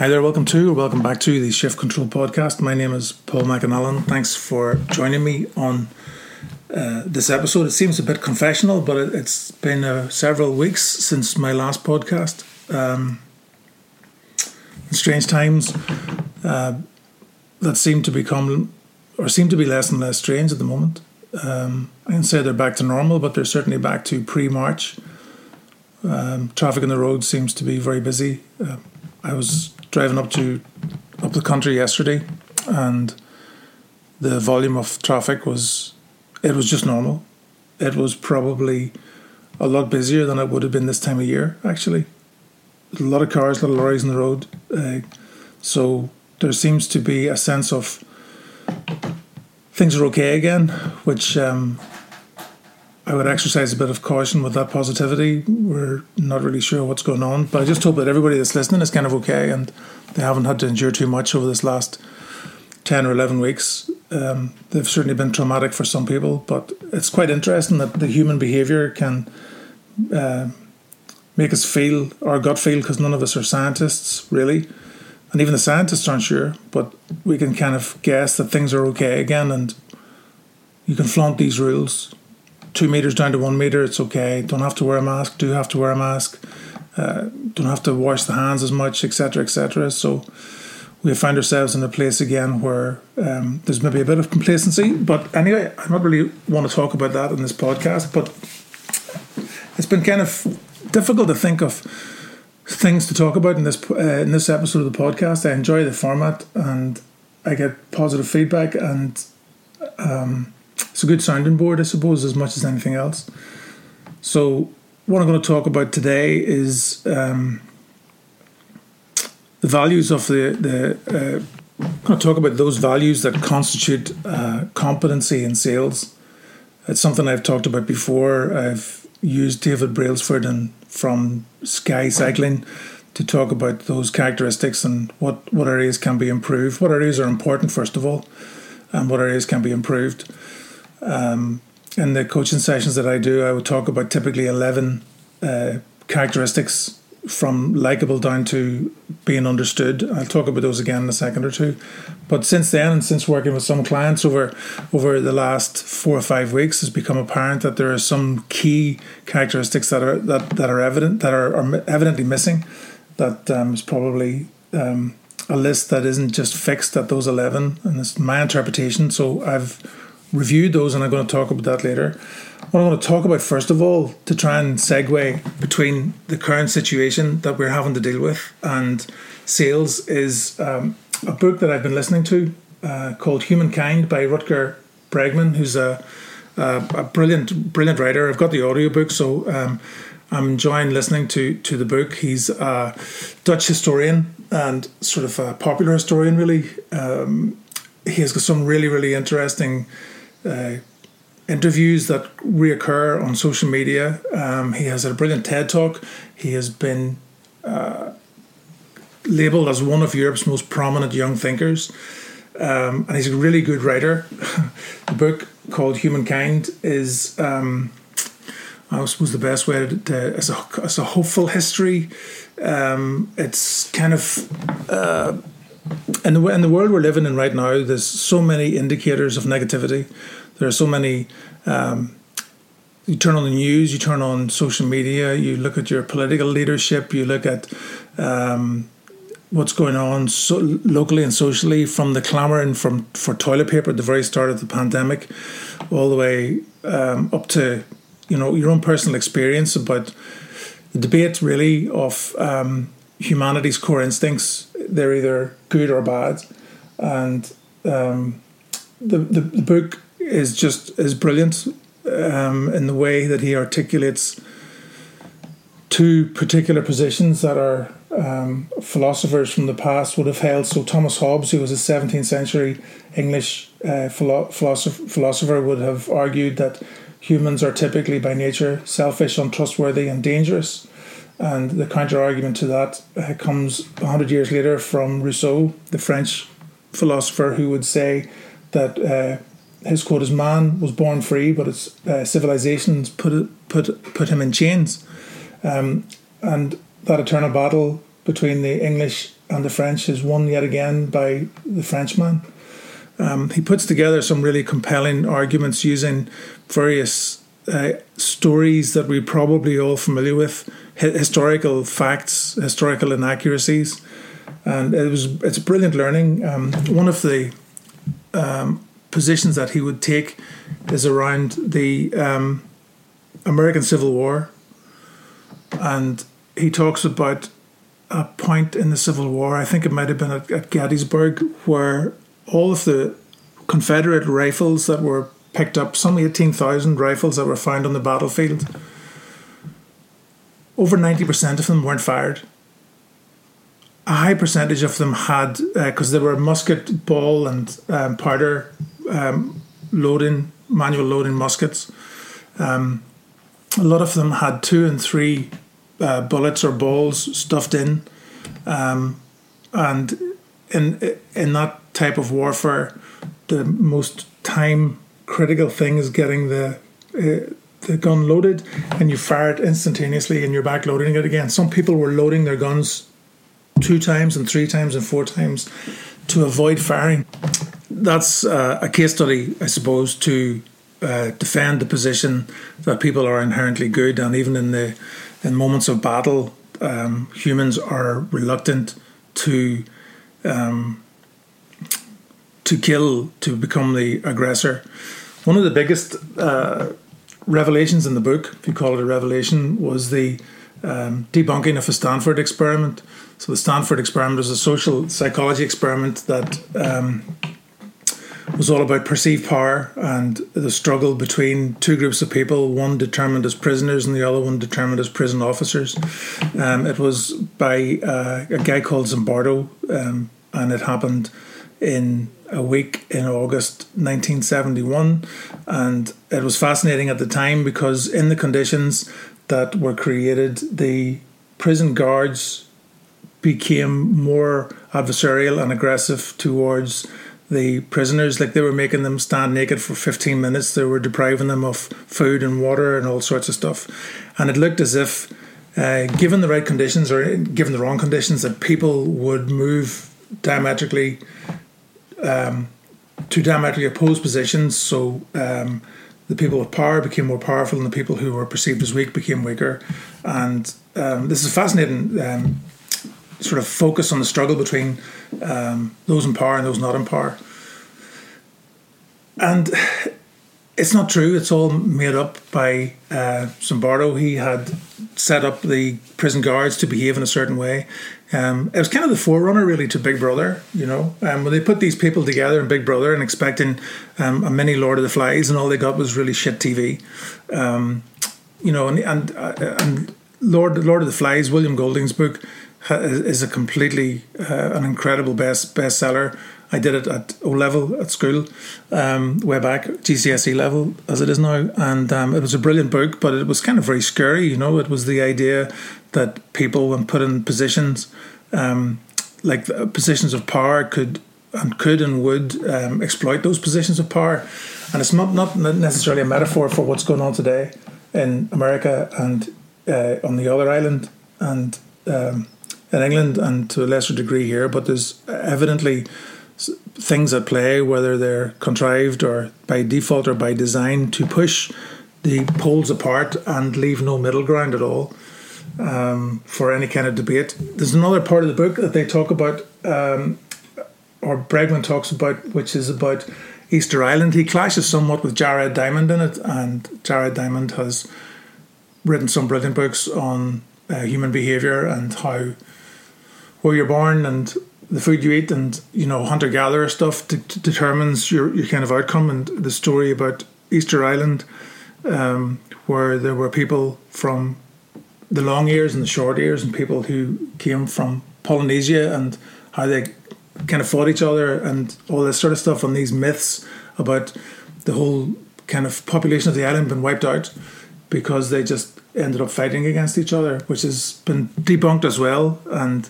Hi there, welcome to or welcome back to the Shift Control podcast. My name is Paul McAnallen. Thanks for joining me on uh, this episode. It seems a bit confessional, but it, has been uh, several weeks since my last podcast. Um, strange times uh, that seem to become or seem to be less and less strange at the moment. Um, I can say they're back to normal, but they're certainly back to pre March. Um, traffic on the road seems to be very busy. Uh, I was driving up to up the country yesterday, and the volume of traffic was it was just normal. It was probably a lot busier than it would have been this time of year. Actually, a lot of cars, a lot of lorries on the road. Uh, so there seems to be a sense of things are okay again, which um, I would exercise a bit of caution with that positivity. We're not really sure what's going on, but I just hope that everybody that's listening is kind of okay and they haven't had to endure too much over this last 10 or 11 weeks. Um, they've certainly been traumatic for some people, but it's quite interesting that the human behavior can uh, make us feel our gut feel because none of us are scientists, really. And even the scientists aren't sure, but we can kind of guess that things are okay again and you can flaunt these rules two meters down to one meter, it's okay. Don't have to wear a mask. Do have to wear a mask. Uh, don't have to wash the hands as much, etc., etc. So we find ourselves in a place again where um, there's maybe a bit of complacency. But anyway, I don't really want to talk about that in this podcast. But it's been kind of difficult to think of things to talk about in this uh, in this episode of the podcast. I enjoy the format and I get positive feedback and. Um, it's a good sounding board, I suppose, as much as anything else. So, what I'm going to talk about today is um, the values of the the. Uh, I'm going to talk about those values that constitute uh, competency in sales. It's something I've talked about before. I've used David Brailsford and from Sky Cycling to talk about those characteristics and what, what areas can be improved, what areas are important, first of all, and what areas can be improved. Um, in the coaching sessions that I do, I would talk about typically 11 uh, characteristics from likable down to being understood. I'll talk about those again in a second or two. But since then, and since working with some clients over over the last four or five weeks, it's become apparent that there are some key characteristics that are that, that are evident that are, are evidently missing. That um, is probably um, a list that isn't just fixed at those eleven, and it's my interpretation. So I've reviewed those, and I'm going to talk about that later. What I want to talk about first of all, to try and segue between the current situation that we're having to deal with and sales, is um, a book that I've been listening to uh, called Humankind by Rutger Bregman, who's a, a, a, brilliant, brilliant writer. I've got the audiobook, so um, I'm enjoying listening to to the book. He's a Dutch historian and sort of a popular historian, really. Um, he has got some really, really interesting uh, interviews that reoccur on social media. Um, he has a brilliant TED talk. He has been uh, labeled as one of Europe's most prominent young thinkers. Um, and he's a really good writer. the book called Humankind is, um, I suppose, the best way to, as a as a hopeful history. Um, it's kind of uh, in the in the world we're living in right now. There's so many indicators of negativity. There are so many. Um, you turn on the news, you turn on social media, you look at your political leadership, you look at um, what's going on so locally and socially, from the clamour and from for toilet paper at the very start of the pandemic, all the way um, up to you know your own personal experience about the debate really of um, humanity's core instincts. They're either good or bad, and um, the, the the book is just is brilliant um, in the way that he articulates two particular positions that are um, philosophers from the past would have held. So Thomas Hobbes, who was a 17th century English uh, philosopher, philosopher, would have argued that humans are typically by nature selfish, untrustworthy, and dangerous. And the counter argument to that uh, comes 100 years later from Rousseau, the French philosopher, who would say that uh, his quote is "Man was born free, but its uh, civilizations put put put him in chains," um, and that eternal battle between the English and the French is won yet again by the Frenchman. Um, he puts together some really compelling arguments using various uh, stories that we're probably all familiar with, historical facts, historical inaccuracies, and it was it's brilliant learning. Um, one of the um, positions that he would take is around the um, American Civil War, and he talks about a point in the Civil War. I think it might have been at, at Gettysburg, where all of the Confederate rifles that were picked up, some 18,000 rifles that were found on the battlefield, over 90% of them weren't fired. A high percentage of them had, because uh, they were musket ball and um, powder um, loading, manual loading muskets. Um, a lot of them had two and three uh, bullets or balls stuffed in, um, and in in that type of warfare, the most time critical thing is getting the uh, the gun loaded, and you fire it instantaneously, and you're back loading it again. Some people were loading their guns two times and three times and four times to avoid firing. That's uh, a case study, I suppose, to uh, defend the position that people are inherently good, and even in the in moments of battle, um, humans are reluctant to um, to kill to become the aggressor. One of the biggest uh, revelations in the book, if you call it a revelation, was the um, debunking of the Stanford experiment. So the Stanford experiment was a social psychology experiment that um, was all about perceived power and the struggle between two groups of people, one determined as prisoners and the other one determined as prison officers. Um, it was by uh, a guy called Zimbardo, um, and it happened in a week in August 1971. And it was fascinating at the time because, in the conditions that were created, the prison guards became more adversarial and aggressive towards the prisoners. Like they were making them stand naked for 15 minutes. They were depriving them of food and water and all sorts of stuff. And it looked as if, uh, given the right conditions or given the wrong conditions, that people would move diametrically um, to diametrically opposed positions. So um, the people with power became more powerful, and the people who were perceived as weak became weaker. And um, this is a fascinating um, sort of focus on the struggle between um, those in power and those not in power. And it's not true. It's all made up by uh, Zimbardo. He had set up the prison guards to behave in a certain way. Um, it was kind of the forerunner, really, to Big Brother. You know, um, when they put these people together in Big Brother and expecting um, a mini Lord of the Flies, and all they got was really shit TV. Um, you know, and and, uh, and Lord Lord of the Flies, William Golding's book, is a completely uh, an incredible best bestseller. I did it at O level at school, um, way back GCSE level as it is now, and um, it was a brilliant book. But it was kind of very scary, you know. It was the idea that people, when put in positions, um, like positions of power, could and could and would um, exploit those positions of power. And it's not not necessarily a metaphor for what's going on today in America and uh, on the other island and um, in England and to a lesser degree here. But there's evidently things at play, whether they're contrived or by default or by design, to push the poles apart and leave no middle ground at all um, for any kind of debate. There's another part of the book that they talk about, um, or Bregman talks about, which is about Easter Island. He clashes somewhat with Jared Diamond in it, and Jared Diamond has written some brilliant books on uh, human behavior and how where you're born and the food you eat and you know hunter gatherer stuff d- determines your, your kind of outcome and the story about Easter Island um, where there were people from the long ears and the short ears and people who came from Polynesia and how they kind of fought each other and all this sort of stuff and these myths about the whole kind of population of the island been wiped out because they just ended up fighting against each other, which has been debunked as well. And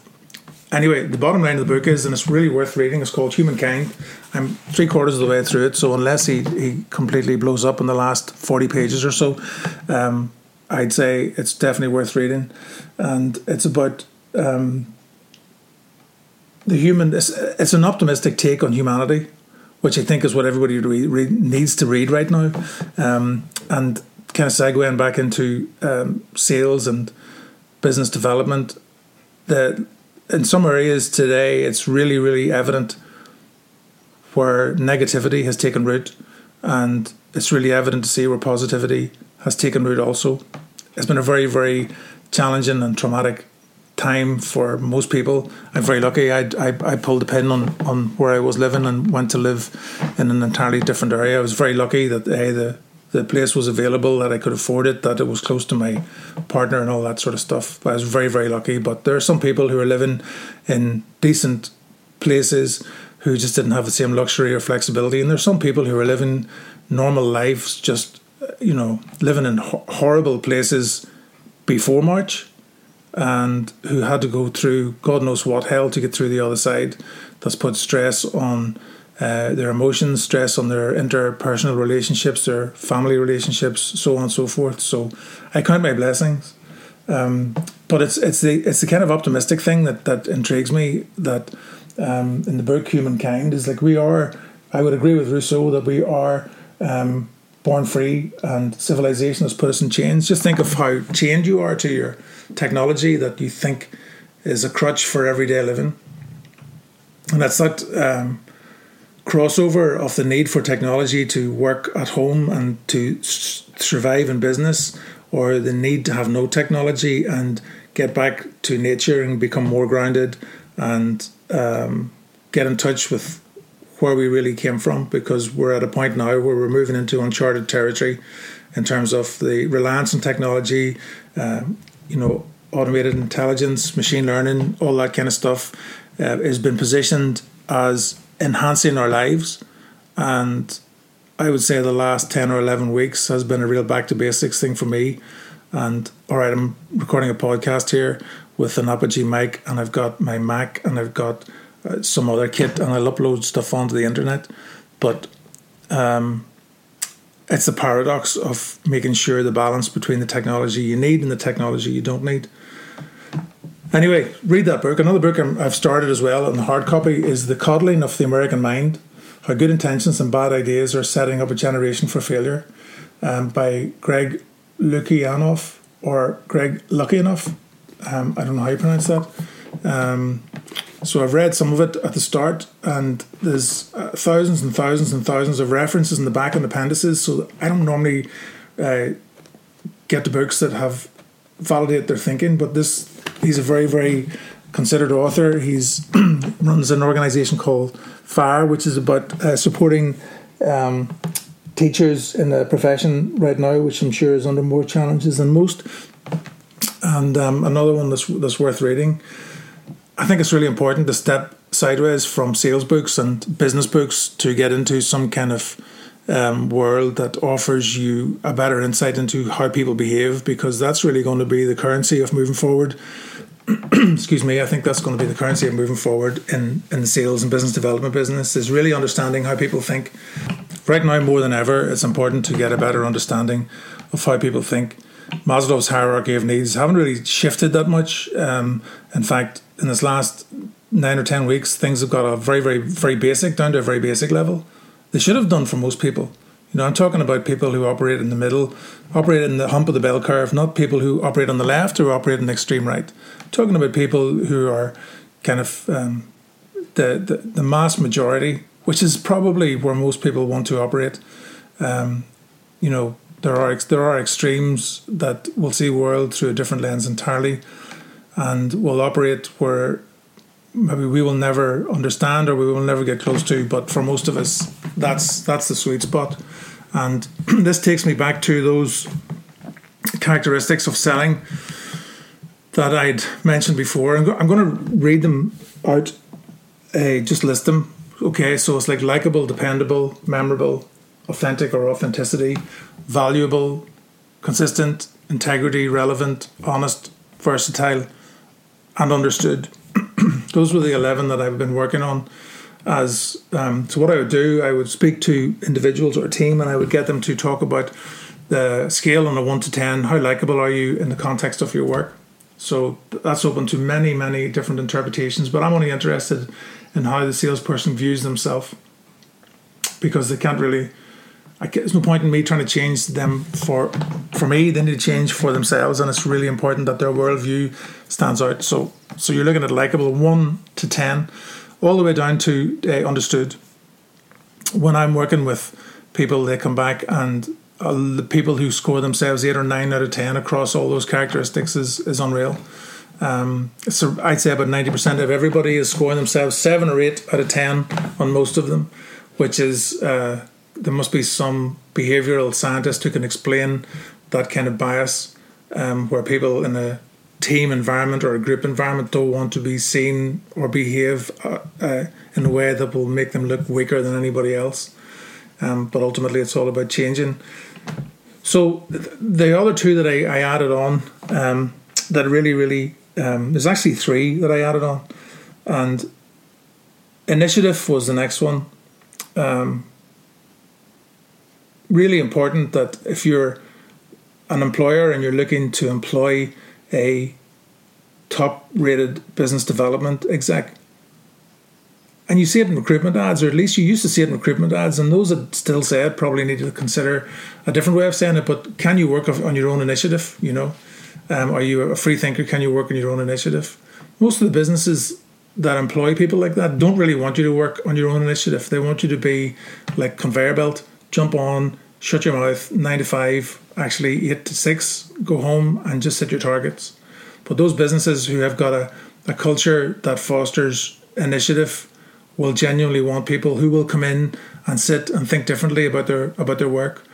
anyway, the bottom line of the book is, and it's really worth reading, it's called Humankind. I'm three quarters of the way through it, so unless he, he completely blows up in the last 40 pages or so, um, I'd say it's definitely worth reading. And it's about um, the human. It's, it's, an optimistic take on humanity, which I think is what everybody read, read, needs to read right now, um, and kind of segueing back into um, sales and business development. That in some areas today, it's really, really evident where negativity has taken root, and it's really evident to see where positivity has taken root also. It's been a very, very challenging and traumatic time for most people. I'm very lucky. I, I, I pulled the pin on, on where I was living and went to live in an entirely different area. I was very lucky that a, the the place was available, that I could afford it, that it was close to my partner and all that sort of stuff. I was very, very lucky. But there are some people who are living in decent places who just didn't have the same luxury or flexibility. And there's some people who are living normal lives, just, you know, living in ho- horrible places before March and who had to go through God knows what hell to get through the other side. That's put stress on uh, their emotions, stress on their interpersonal relationships, their family relationships, so on and so forth. So I count my blessings. Um, but it's it's the it's the kind of optimistic thing that, that intrigues me that um, in the book Humankind is like we are I would agree with Rousseau that we are um, born free and civilization has put us in chains. Just think of how chained you are to your technology that you think is a crutch for everyday living. And that's that um, crossover of the need for technology to work at home and to survive in business, or the need to have no technology and get back to nature and become more grounded and um, get in touch with where we really came from because we're at a point now where we're moving into uncharted territory in terms of the reliance on technology, uh, you know, automated intelligence, machine learning, all that kind of stuff uh, has been positioned as enhancing our lives. And I would say the last 10 or 11 weeks has been a real back to basics thing for me. And all right, I'm recording a podcast here with an Apogee mic, and I've got my Mac, and I've got uh, some other kit, and I'll upload stuff onto the internet. But um, it's the paradox of making sure the balance between the technology you need and the technology you don't need. Anyway, read that book. Another book i have started as well in the hard copy is The Coddling of the American Mind How Good Intentions and Bad Ideas Are Setting Up a Generation for Failure um, by Greg Lukianoff or Greg Lukianoff. Um, I don't know how you pronounce that. Um, so I've read some of it at the start, and there's uh, thousands and thousands and thousands of references in the back and appendices. So I don't normally uh, get the books that have validate their thinking, but this he's a very very considered author. He's runs an organization called FIRE, which is about uh, supporting um, teachers in the profession right now, which I'm sure is under more challenges than most. And um, another one that's that's worth reading I think it's really important to step sideways from sales books and business books to get into some kind of um, world that offers you a better insight into how people behave because that's really going to be the currency of moving forward. Excuse me, I think that's going to be the currency of moving forward in, in the sales and business development business is really understanding how people think. Right now, more than ever, it's important to get a better understanding of how people think. Maslow's hierarchy of needs haven't really shifted that much. Um, in fact, in this last nine or ten weeks, things have got a very, very, very basic down to a very basic level. They should have done for most people. You know, I'm talking about people who operate in the middle, operate in the hump of the bell curve, not people who operate on the left or operate in the extreme right. Talking about people who are kind of um, the, the, the mass majority, which is probably where most people want to operate. Um, you know, there are there are extremes that will see world through a different lens entirely and will operate where maybe we will never understand or we will never get close to but for most of us that's that's the sweet spot and this takes me back to those characteristics of selling that I'd mentioned before I'm, I'm going to read them out uh, just list them okay so it's like likable dependable memorable authentic or authenticity valuable consistent integrity relevant honest versatile and understood. Those were the 11 that I've been working on. As um, so, what I would do, I would speak to individuals or a team, and I would get them to talk about the scale on a one to ten. How likable are you in the context of your work? So that's open to many, many different interpretations. But I'm only interested in how the salesperson views themselves because they can't really. I, there's no point in me trying to change them for for me. They need to change for themselves, and it's really important that their worldview stands out. So, so you're looking at likable one to ten, all the way down to uh, understood. When I'm working with people, they come back and uh, the people who score themselves eight or nine out of ten across all those characteristics is is unreal. Um, so I'd say about ninety percent of everybody is scoring themselves seven or eight out of ten on most of them, which is uh, there must be some behavioral scientist who can explain that kind of bias, um, where people in a team environment or a group environment don't want to be seen or behave uh, uh, in a way that will make them look weaker than anybody else. Um, but ultimately, it's all about changing. So the other two that I, I added on um, that really, really, um, there's actually three that I added on, and initiative was the next one. Um, really important that if you're an employer and you're looking to employ a top rated business development exec, and you see it in recruitment ads, or at least you used to see it in recruitment ads, and those that still say it probably need to consider a different way of saying it. But can you work on your own initiative? You know, um, are you a free thinker? Can you work on your own initiative? Most of the businesses that employ people like that don't really want you to work on your own initiative. They want you to be like conveyor belt, jump on, shut your mouth, nine to five, actually eight to six, go home and just set your targets. But those businesses who have got a, a culture that fosters initiative will genuinely want people who will come in and sit and think differently about their about their work.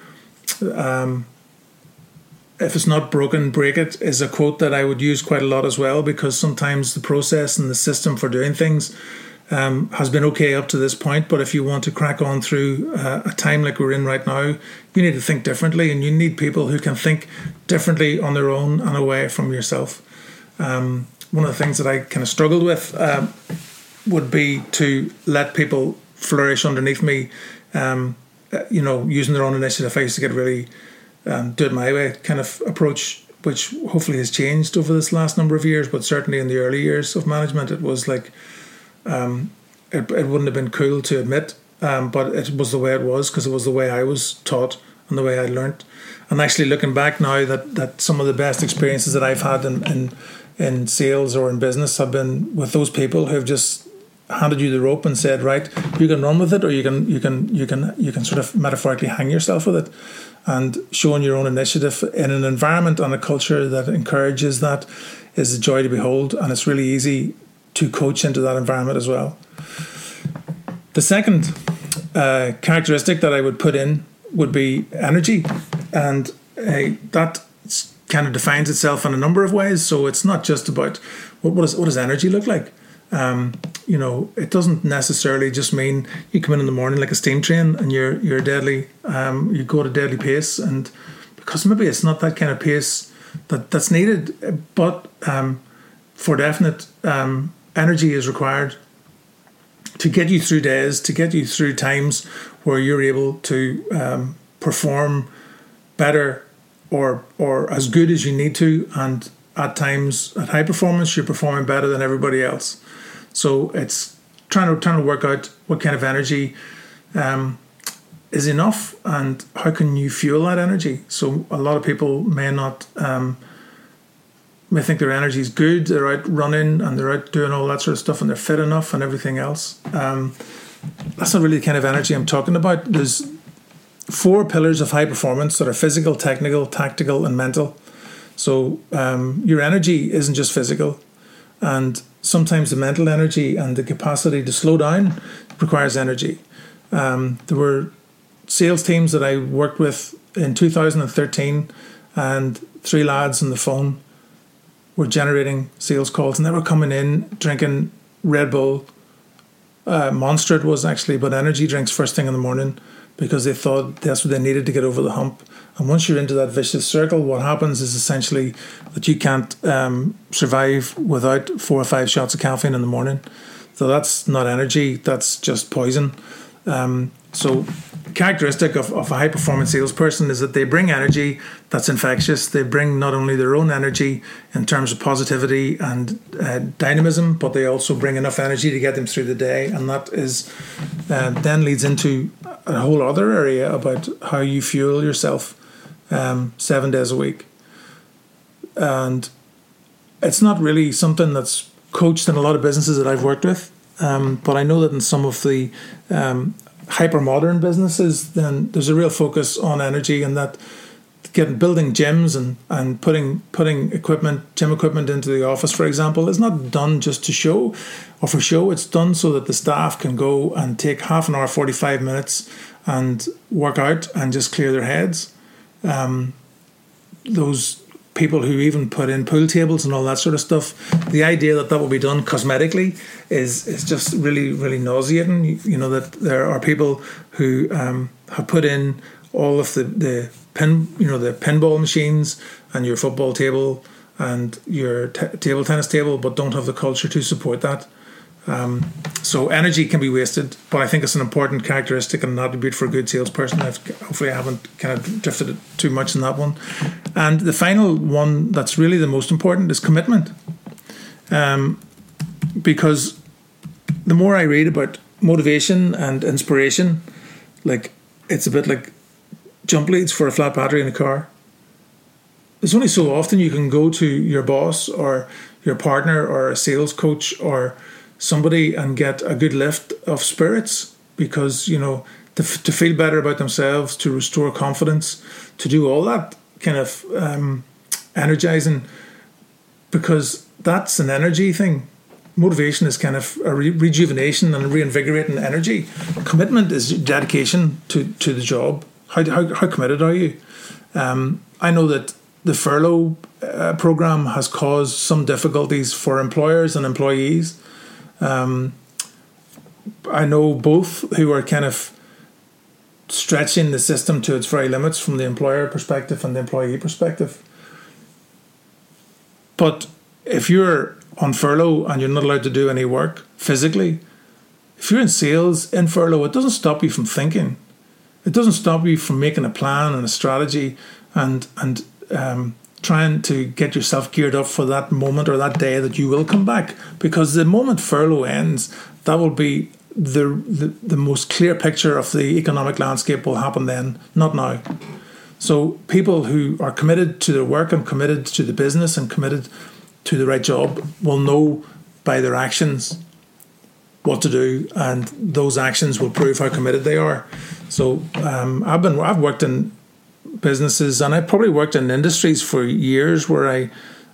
Um, if it's not broken, break it is a quote that I would use quite a lot as well because sometimes the process and the system for doing things um, has been okay up to this point. But if you want to crack on through uh, a time like we're in right now, you need to think differently and you need people who can think differently on their own and away from yourself. Um, one of the things that I kind of struggled with. Uh, would be to let people flourish underneath me. Um, uh, you know, using their own initiative. I used to get really um, do it my way kind of approach, which hopefully has changed over this last number of years. But certainly in the early years of management, it was like um, it, it wouldn't have been cool to admit, um, but it was the way it was because it was the way I was taught and the way I learned. And actually, looking back now, that that some of the best experiences that I've had in in, in sales or in business have been with those people who have just handed you the rope and said, "Right, you can run with it, or you can you can you can you can sort of metaphorically hang yourself with it." And showing your own initiative in an environment and a culture that encourages that is a joy to behold, and it's really easy to coach into that environment as well. The second uh, characteristic that I would put in would be energy, and uh, that kind of defines itself in a number of ways. So it's not just about what, what, is, what does energy look like. Um, you know, it doesn't necessarily just mean you come in in the morning like a steam train and you're you're deadly. Um, you go at a deadly pace, and because maybe it's not that kind of pace that that's needed, but um, for definite um, energy is required to get you through days, to get you through times where you're able to um, perform better or or as good as you need to, and at times at high performance you're performing better than everybody else. So it's trying to trying to work out what kind of energy um, is enough and how can you fuel that energy. So a lot of people may not um, may think their energy is good. They're out running and they're out doing all that sort of stuff and they're fit enough and everything else. Um, that's not really the kind of energy I'm talking about. There's four pillars of high performance that are physical, technical, tactical, and mental. So um, your energy isn't just physical, and sometimes the mental energy and the capacity to slow down requires energy. Um, there were sales teams that I worked with in 2013, and three lads on the phone were generating sales calls, and they were coming in drinking Red Bull. Uh, Monster it was actually, but energy drinks first thing in the morning because they thought that's what they needed to get over the hump. And once you're into that vicious circle, what happens is essentially that you can't um, survive without four or five shots of caffeine in the morning. So that's not energy, that's just poison. Um, so characteristic of, of a high performance salesperson is that they bring energy that's infectious. They bring not only their own energy in terms of positivity and uh, dynamism, but they also bring enough energy to get them through the day. And that is uh, then leads into a whole other area about how you fuel yourself um, seven days a week. And it's not really something that's coached in a lot of businesses that I've worked with. Um, but I know that in some of the um, hyper modern businesses, then there's a real focus on energy and that getting building gyms and, and putting putting equipment, gym equipment into the office, for example, is not done just to show or for show. It's done so that the staff can go and take half an hour, forty five minutes, and work out and just clear their heads. Um, those people who even put in pool tables and all that sort of stuff. The idea that that will be done cosmetically is is just really really nauseating. You, you know that there are people who um, have put in all of the the pin you know the pinball machines and your football table and your t- table tennis table, but don't have the culture to support that. Um, so energy can be wasted, but I think it's an important characteristic and an attribute for a good salesperson. I've, hopefully, I haven't kind of drifted too much in that one. And the final one that's really the most important is commitment, um, because the more I read about motivation and inspiration, like it's a bit like jump leads for a flat battery in a car. There's only so often you can go to your boss or your partner or a sales coach or somebody and get a good lift of spirits because you know to, to feel better about themselves to restore confidence to do all that kind of um, energizing because that's an energy thing. Motivation is kind of a re- rejuvenation and reinvigorating energy. Commitment is dedication to, to the job. How, how, how committed are you? Um, i know that the furlough uh, program has caused some difficulties for employers and employees um, I know both who are kind of stretching the system to its very limits from the employer perspective and the employee perspective. But if you're on furlough and you're not allowed to do any work physically, if you're in sales in furlough, it doesn't stop you from thinking. It doesn't stop you from making a plan and a strategy and and um, trying to get yourself geared up for that moment or that day that you will come back. Because the moment furlough ends, that will be the, the, the most clear picture of the economic landscape will happen then, not now. So people who are committed to their work and committed to the business and committed to the right job will know by their actions what to do, and those actions will prove how committed they are. So um, I've been I've worked in businesses, and I probably worked in industries for years where I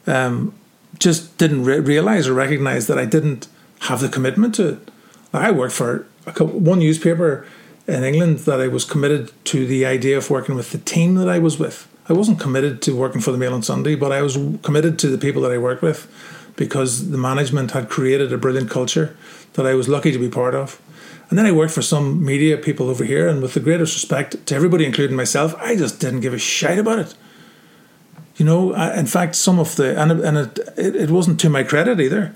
um, just didn't re- realize or recognize that I didn't have the commitment to it. I worked for couple, one newspaper in England that I was committed to the idea of working with the team that I was with. I wasn't committed to working for the Mail on Sunday, but I was committed to the people that I worked with because the management had created a brilliant culture that I was lucky to be part of. And then I worked for some media people over here, and with the greatest respect to everybody, including myself, I just didn't give a shit about it. You know, I, in fact, some of the and and it, it, it wasn't to my credit either.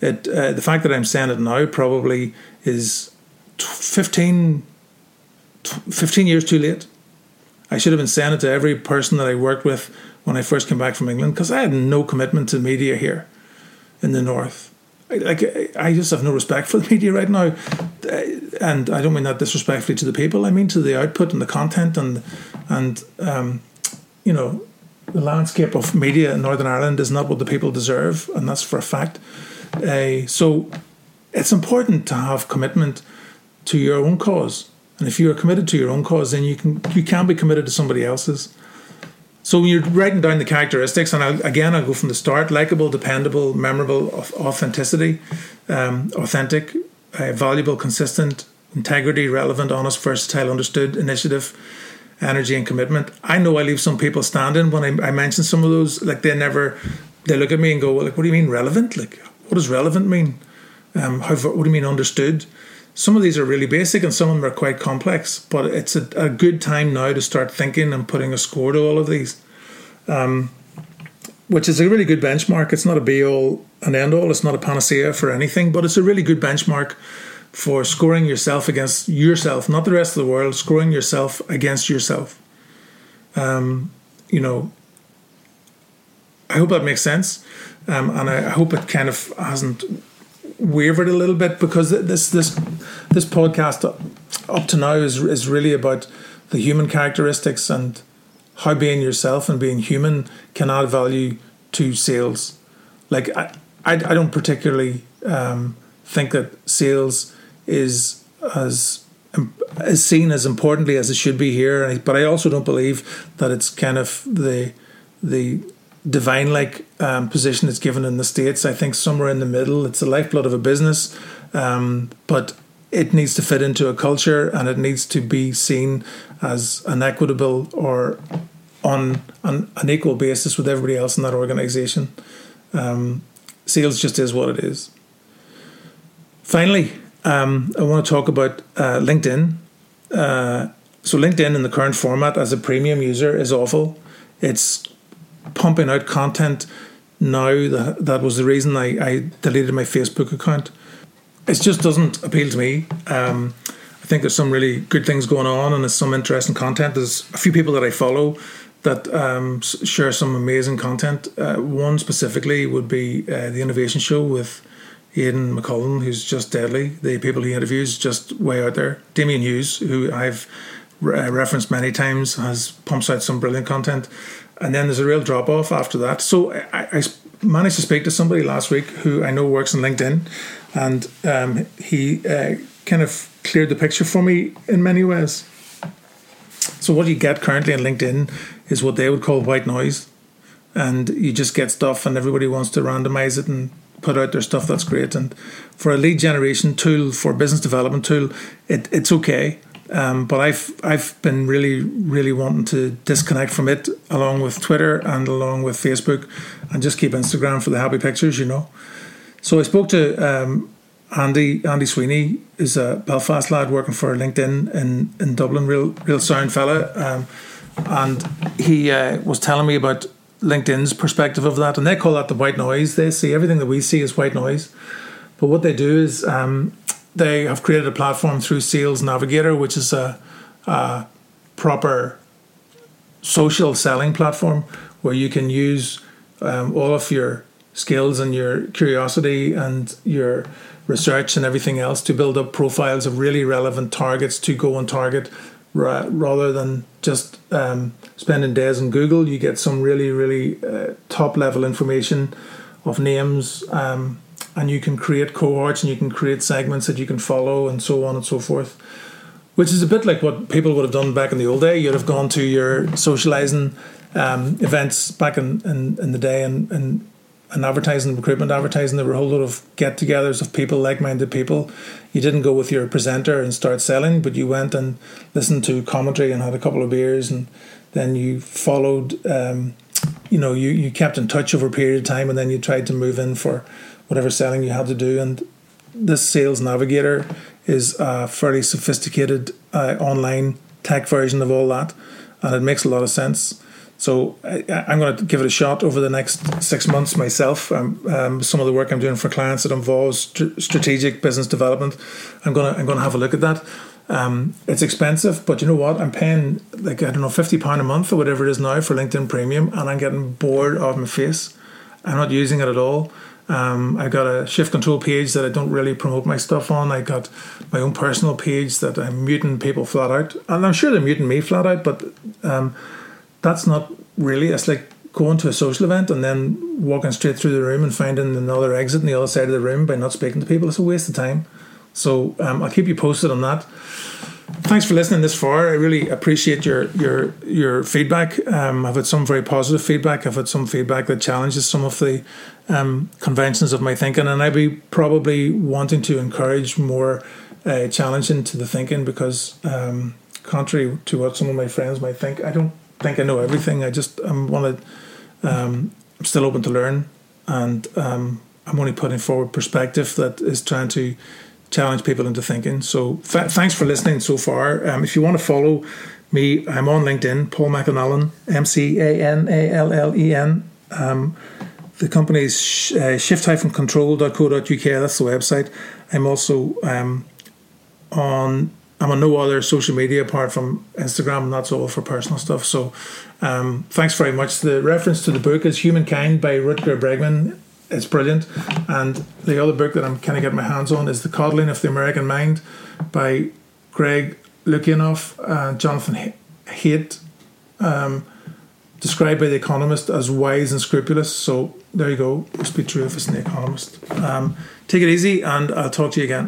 It uh, the fact that I'm saying it now probably is 15, 15 years too late. I should have been saying it to every person that I worked with when I first came back from England because I had no commitment to media here in the north like I just have no respect for the media right now, and I don't mean that disrespectfully to the people. I mean to the output and the content and and um, you know the landscape of media in Northern Ireland is not what the people deserve, and that's for a fact. Uh, so it's important to have commitment to your own cause, and if you are committed to your own cause, then you can you can be committed to somebody else's. So when you're writing down the characteristics, and I'll, again, I'll go from the start: likable, dependable, memorable, authenticity, um, authentic, uh, valuable, consistent, integrity, relevant, honest, versatile, understood, initiative, energy, and commitment. I know I leave some people standing when I, I mention some of those. Like they never, they look at me and go, "Like, what do you mean relevant? Like, what does relevant mean? Um, how, what do you mean understood?" Some of these are really basic and some of them are quite complex, but it's a, a good time now to start thinking and putting a score to all of these, um, which is a really good benchmark. It's not a be all and end all, it's not a panacea for anything, but it's a really good benchmark for scoring yourself against yourself, not the rest of the world, scoring yourself against yourself. Um, you know, I hope that makes sense, um, and I, I hope it kind of hasn't wavered a little bit because this this this podcast up to now is is really about the human characteristics and how being yourself and being human can add value to sales. Like I I, I don't particularly um, think that sales is as is seen as importantly as it should be here, but I also don't believe that it's kind of the the divine like um, position it's given in the states. I think somewhere in the middle, it's the lifeblood of a business, um, but it needs to fit into a culture and it needs to be seen as an equitable or on an, an equal basis with everybody else in that organization. Um, sales just is what it is. Finally, um, I want to talk about uh, LinkedIn. Uh, so, LinkedIn in the current format as a premium user is awful. It's pumping out content now. That, that was the reason I, I deleted my Facebook account. It just doesn't appeal to me. Um, I think there's some really good things going on and there's some interesting content. There's a few people that I follow that um, share some amazing content. Uh, one specifically would be uh, the Innovation Show with Aidan McCullen, who's just deadly. The people he interviews just way out there. Damian Hughes, who I've re- uh, referenced many times, has pumps out some brilliant content. And then there's a real drop off after that. So I, I, managed to speak to somebody last week who I know works in LinkedIn, and um, he uh, kind of cleared the picture for me in many ways. So what you get currently on LinkedIn is what they would call white noise, and you just get stuff, and everybody wants to randomize it and put out their stuff. That's great. And for a lead generation tool, for business development tool, it, it's okay. Um, but I've I've been really really wanting to disconnect from it, along with Twitter and along with Facebook, and just keep Instagram for the happy pictures, you know. So I spoke to um, Andy Andy Sweeney, is a Belfast lad working for LinkedIn in, in Dublin, real real sound fella, um, and he uh, was telling me about LinkedIn's perspective of that, and they call that the white noise. They see everything that we see as white noise, but what they do is um, they have created a platform through Sales Navigator, which is a, a proper social selling platform where you can use um, all of your skills and your curiosity and your research and everything else to build up profiles of really relevant targets to go and target rather than just um, spending days on Google. You get some really, really uh, top level information of names, um, and you can create cohorts and you can create segments that you can follow and so on and so forth. Which is a bit like what people would have done back in the old day. You'd have gone to your socializing um, events back in, in, in the day and, and and advertising, recruitment advertising, there were a whole lot of get togethers of people, like minded people. You didn't go with your presenter and start selling, but you went and listened to commentary and had a couple of beers, and then you followed, um, you know, you, you kept in touch over a period of time, and then you tried to move in for whatever selling you had to do. And this Sales Navigator is a fairly sophisticated uh, online tech version of all that, and it makes a lot of sense. So I, am going to give it a shot over the next six months myself. Um, um, some of the work I'm doing for clients that involves st- strategic business development, I'm going to I'm going to have a look at that. Um, it's expensive, but you know what? I'm paying like I don't know fifty pound a month or whatever it is now for LinkedIn Premium, and I'm getting bored of my face. I'm not using it at all. Um, I got a shift control page that I don't really promote my stuff on. I got my own personal page that I'm muting people flat out, and I'm sure they're muting me flat out, but um, that's not really. It's like going to a social event and then walking straight through the room and finding another exit on the other side of the room by not speaking to people. It's a waste of time. So um, I'll keep you posted on that. Thanks for listening this far. I really appreciate your your your feedback. Um, I've had some very positive feedback. I've had some feedback that challenges some of the um, conventions of my thinking, and I'd be probably wanting to encourage more uh, challenging to the thinking because, um, contrary to what some of my friends might think, I don't think I know everything. I just I'm want to um, I'm still open to learn, and um, I'm only putting forward perspective that is trying to challenge people into thinking. So th- thanks for listening so far. Um, if you want to follow me, I'm on LinkedIn, Paul McAnallen, M C A N A L L E N. Um, the company is sh- uh, shift-control.co.uk. That's the website. I'm also um, on I'm on no other social media apart from Instagram, and that's all for personal stuff. So, um, thanks very much. The reference to the book is Humankind by Rutger Bregman. It's brilliant. And the other book that I'm kind of getting my hands on is The Coddling of the American Mind by Greg Lukianoff and Jonathan Haidt, um, described by The Economist as wise and scrupulous. So, there you go. Must be true if it's in The Economist. Um, take it easy, and I'll talk to you again.